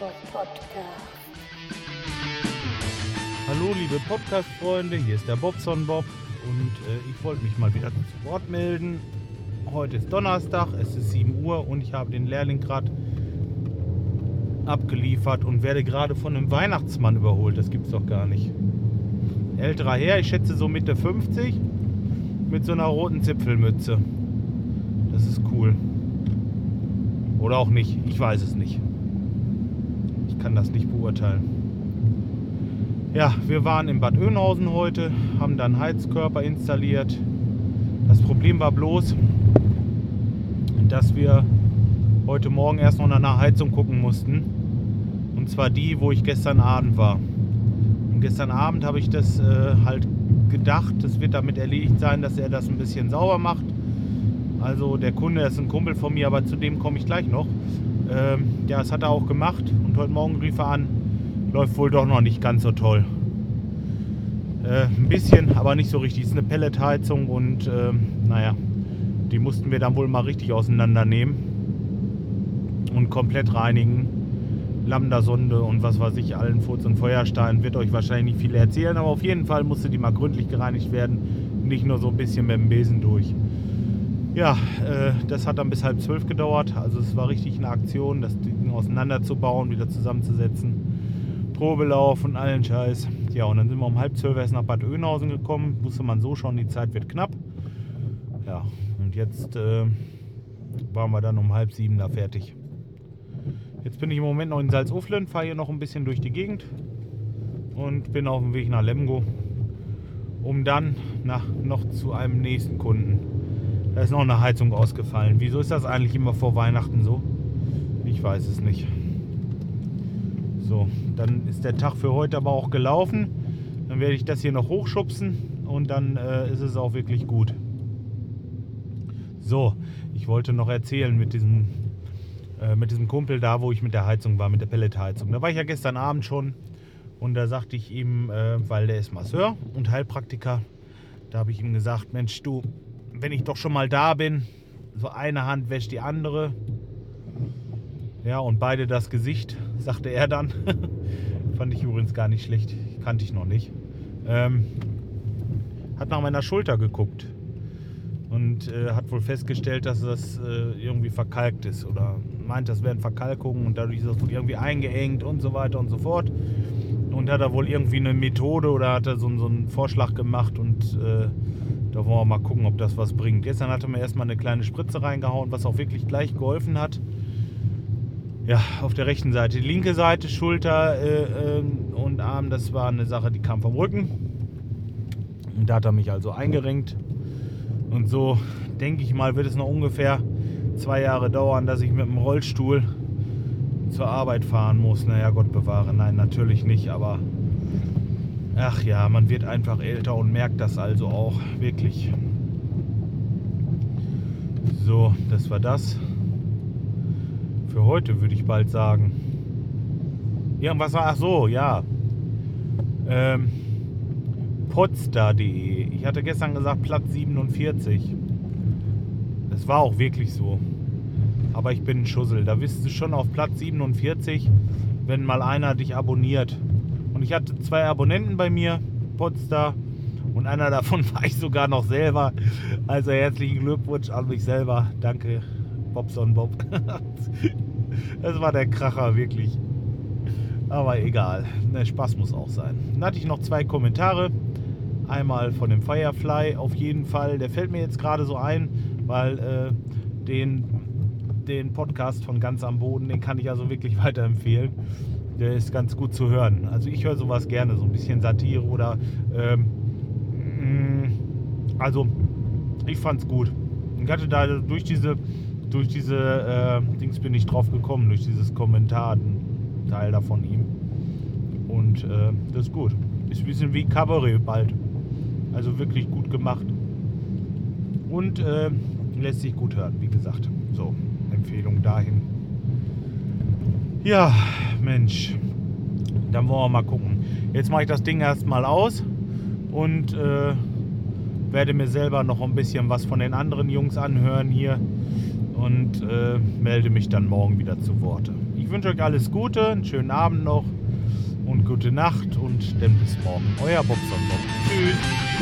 Bob Podcast. Hallo liebe Podcast-Freunde, hier ist der Bobson Bob und äh, ich wollte mich mal wieder zu Wort melden. Heute ist Donnerstag, es ist 7 Uhr und ich habe den Lehrling gerade abgeliefert und werde gerade von einem Weihnachtsmann überholt. Das gibt's doch gar nicht. Älterer Herr, ich schätze so Mitte 50, mit so einer roten Zipfelmütze. Das ist cool. Oder auch nicht, ich weiß es nicht. Ich kann das nicht beurteilen. Ja, wir waren in Bad Oeynhausen heute, haben dann Heizkörper installiert. Das Problem war bloß, dass wir heute Morgen erst noch nach einer Heizung gucken mussten. Und zwar die, wo ich gestern Abend war. Und gestern Abend habe ich das äh, halt gedacht, es wird damit erledigt sein, dass er das ein bisschen sauber macht. Also der Kunde ist ein Kumpel von mir, aber zu dem komme ich gleich noch. Ähm, ja, das hat er auch gemacht und heute Morgen rief er an, läuft wohl doch noch nicht ganz so toll. Äh, ein bisschen, aber nicht so richtig. Es ist eine Pelletheizung und äh, naja, die mussten wir dann wohl mal richtig auseinandernehmen und komplett reinigen. Lambda-Sonde und was weiß ich, allen Furz und Feuerstein wird euch wahrscheinlich nicht viel erzählen, aber auf jeden Fall musste die mal gründlich gereinigt werden, nicht nur so ein bisschen mit dem Besen durch. Ja, äh, das hat dann bis halb zwölf gedauert, also es war richtig eine Aktion, das Ding auseinanderzubauen, wieder zusammenzusetzen, Probelauf und allen Scheiß. Ja, und dann sind wir um halb zwölf erst nach Bad Oeynhausen gekommen, wusste man so schon, die Zeit wird knapp. Ja, und jetzt äh, waren wir dann um halb sieben da fertig. Jetzt bin ich im Moment noch in Salzuflen, fahre hier noch ein bisschen durch die Gegend und bin auf dem Weg nach Lemgo, um dann nach, noch zu einem nächsten Kunden. Da ist noch eine Heizung ausgefallen. Wieso ist das eigentlich immer vor Weihnachten so? Ich weiß es nicht. So, dann ist der Tag für heute aber auch gelaufen. Dann werde ich das hier noch hochschubsen und dann äh, ist es auch wirklich gut. So, ich wollte noch erzählen mit diesem äh, mit diesem Kumpel da, wo ich mit der Heizung war, mit der Pelletheizung. Da war ich ja gestern Abend schon und da sagte ich ihm, äh, weil der ist Masseur und Heilpraktiker, da habe ich ihm gesagt, Mensch, du, wenn ich doch schon mal da bin, so eine Hand wäscht die andere. Ja, und beide das Gesicht, sagte er dann. Fand ich übrigens gar nicht schlecht, kannte ich noch nicht. Ähm, hat nach meiner Schulter geguckt und äh, hat wohl festgestellt, dass das äh, irgendwie verkalkt ist oder meint, das wären Verkalkungen und dadurch ist das wohl irgendwie eingeengt und so weiter und so fort. Und hat er wohl irgendwie eine Methode oder hat er so, so einen Vorschlag gemacht und äh, da wollen wir mal gucken, ob das was bringt. Gestern hat er mir erstmal eine kleine Spritze reingehauen, was auch wirklich gleich geholfen hat. Ja, auf der rechten Seite. Die linke Seite, Schulter äh, und Arm, das war eine Sache, die kam vom Rücken. Und da hat er mich also eingerenkt. Und so denke ich mal, wird es noch ungefähr zwei Jahre dauern, dass ich mit dem Rollstuhl zur Arbeit fahren muss. Naja, Gott bewahre. Nein, natürlich nicht, aber ach ja, man wird einfach älter und merkt das also auch wirklich. So, das war das. Für heute würde ich bald sagen. Irgendwas war, ach so, ja. Ähm, podstar.de. Ich hatte gestern gesagt Platz 47. Das war auch wirklich so. Aber ich bin ein Schussel. Da bist du schon auf Platz 47, wenn mal einer dich abonniert. Ich hatte zwei Abonnenten bei mir, Podstar. Und einer davon war ich sogar noch selber. Also herzlichen Glückwunsch an mich selber. Danke, Bobson Bob. Das war der Kracher, wirklich. Aber egal. Der Spaß muss auch sein. Dann hatte ich noch zwei Kommentare. Einmal von dem Firefly auf jeden Fall. Der fällt mir jetzt gerade so ein, weil äh, den, den Podcast von Ganz am Boden, den kann ich also wirklich weiterempfehlen. Der ist ganz gut zu hören. Also ich höre sowas gerne, so ein bisschen Satire oder ähm, also ich fand's gut. Ich hatte da durch diese durch diese äh, Dings bin ich drauf gekommen, durch dieses Kommentar-Teil da von ihm. Und äh, das ist gut. Ist ein bisschen wie Cabaret bald. Also wirklich gut gemacht. Und äh, lässt sich gut hören, wie gesagt. So, Empfehlung dahin. Ja, Mensch. Dann wollen wir mal gucken. Jetzt mache ich das Ding erstmal aus und äh, werde mir selber noch ein bisschen was von den anderen Jungs anhören hier. und äh, melde mich dann morgen wieder zu Worte. Ich wünsche euch alles Gute, einen schönen Abend noch und gute Nacht und dann bis morgen. Euer Bobson Bob. Tschüss.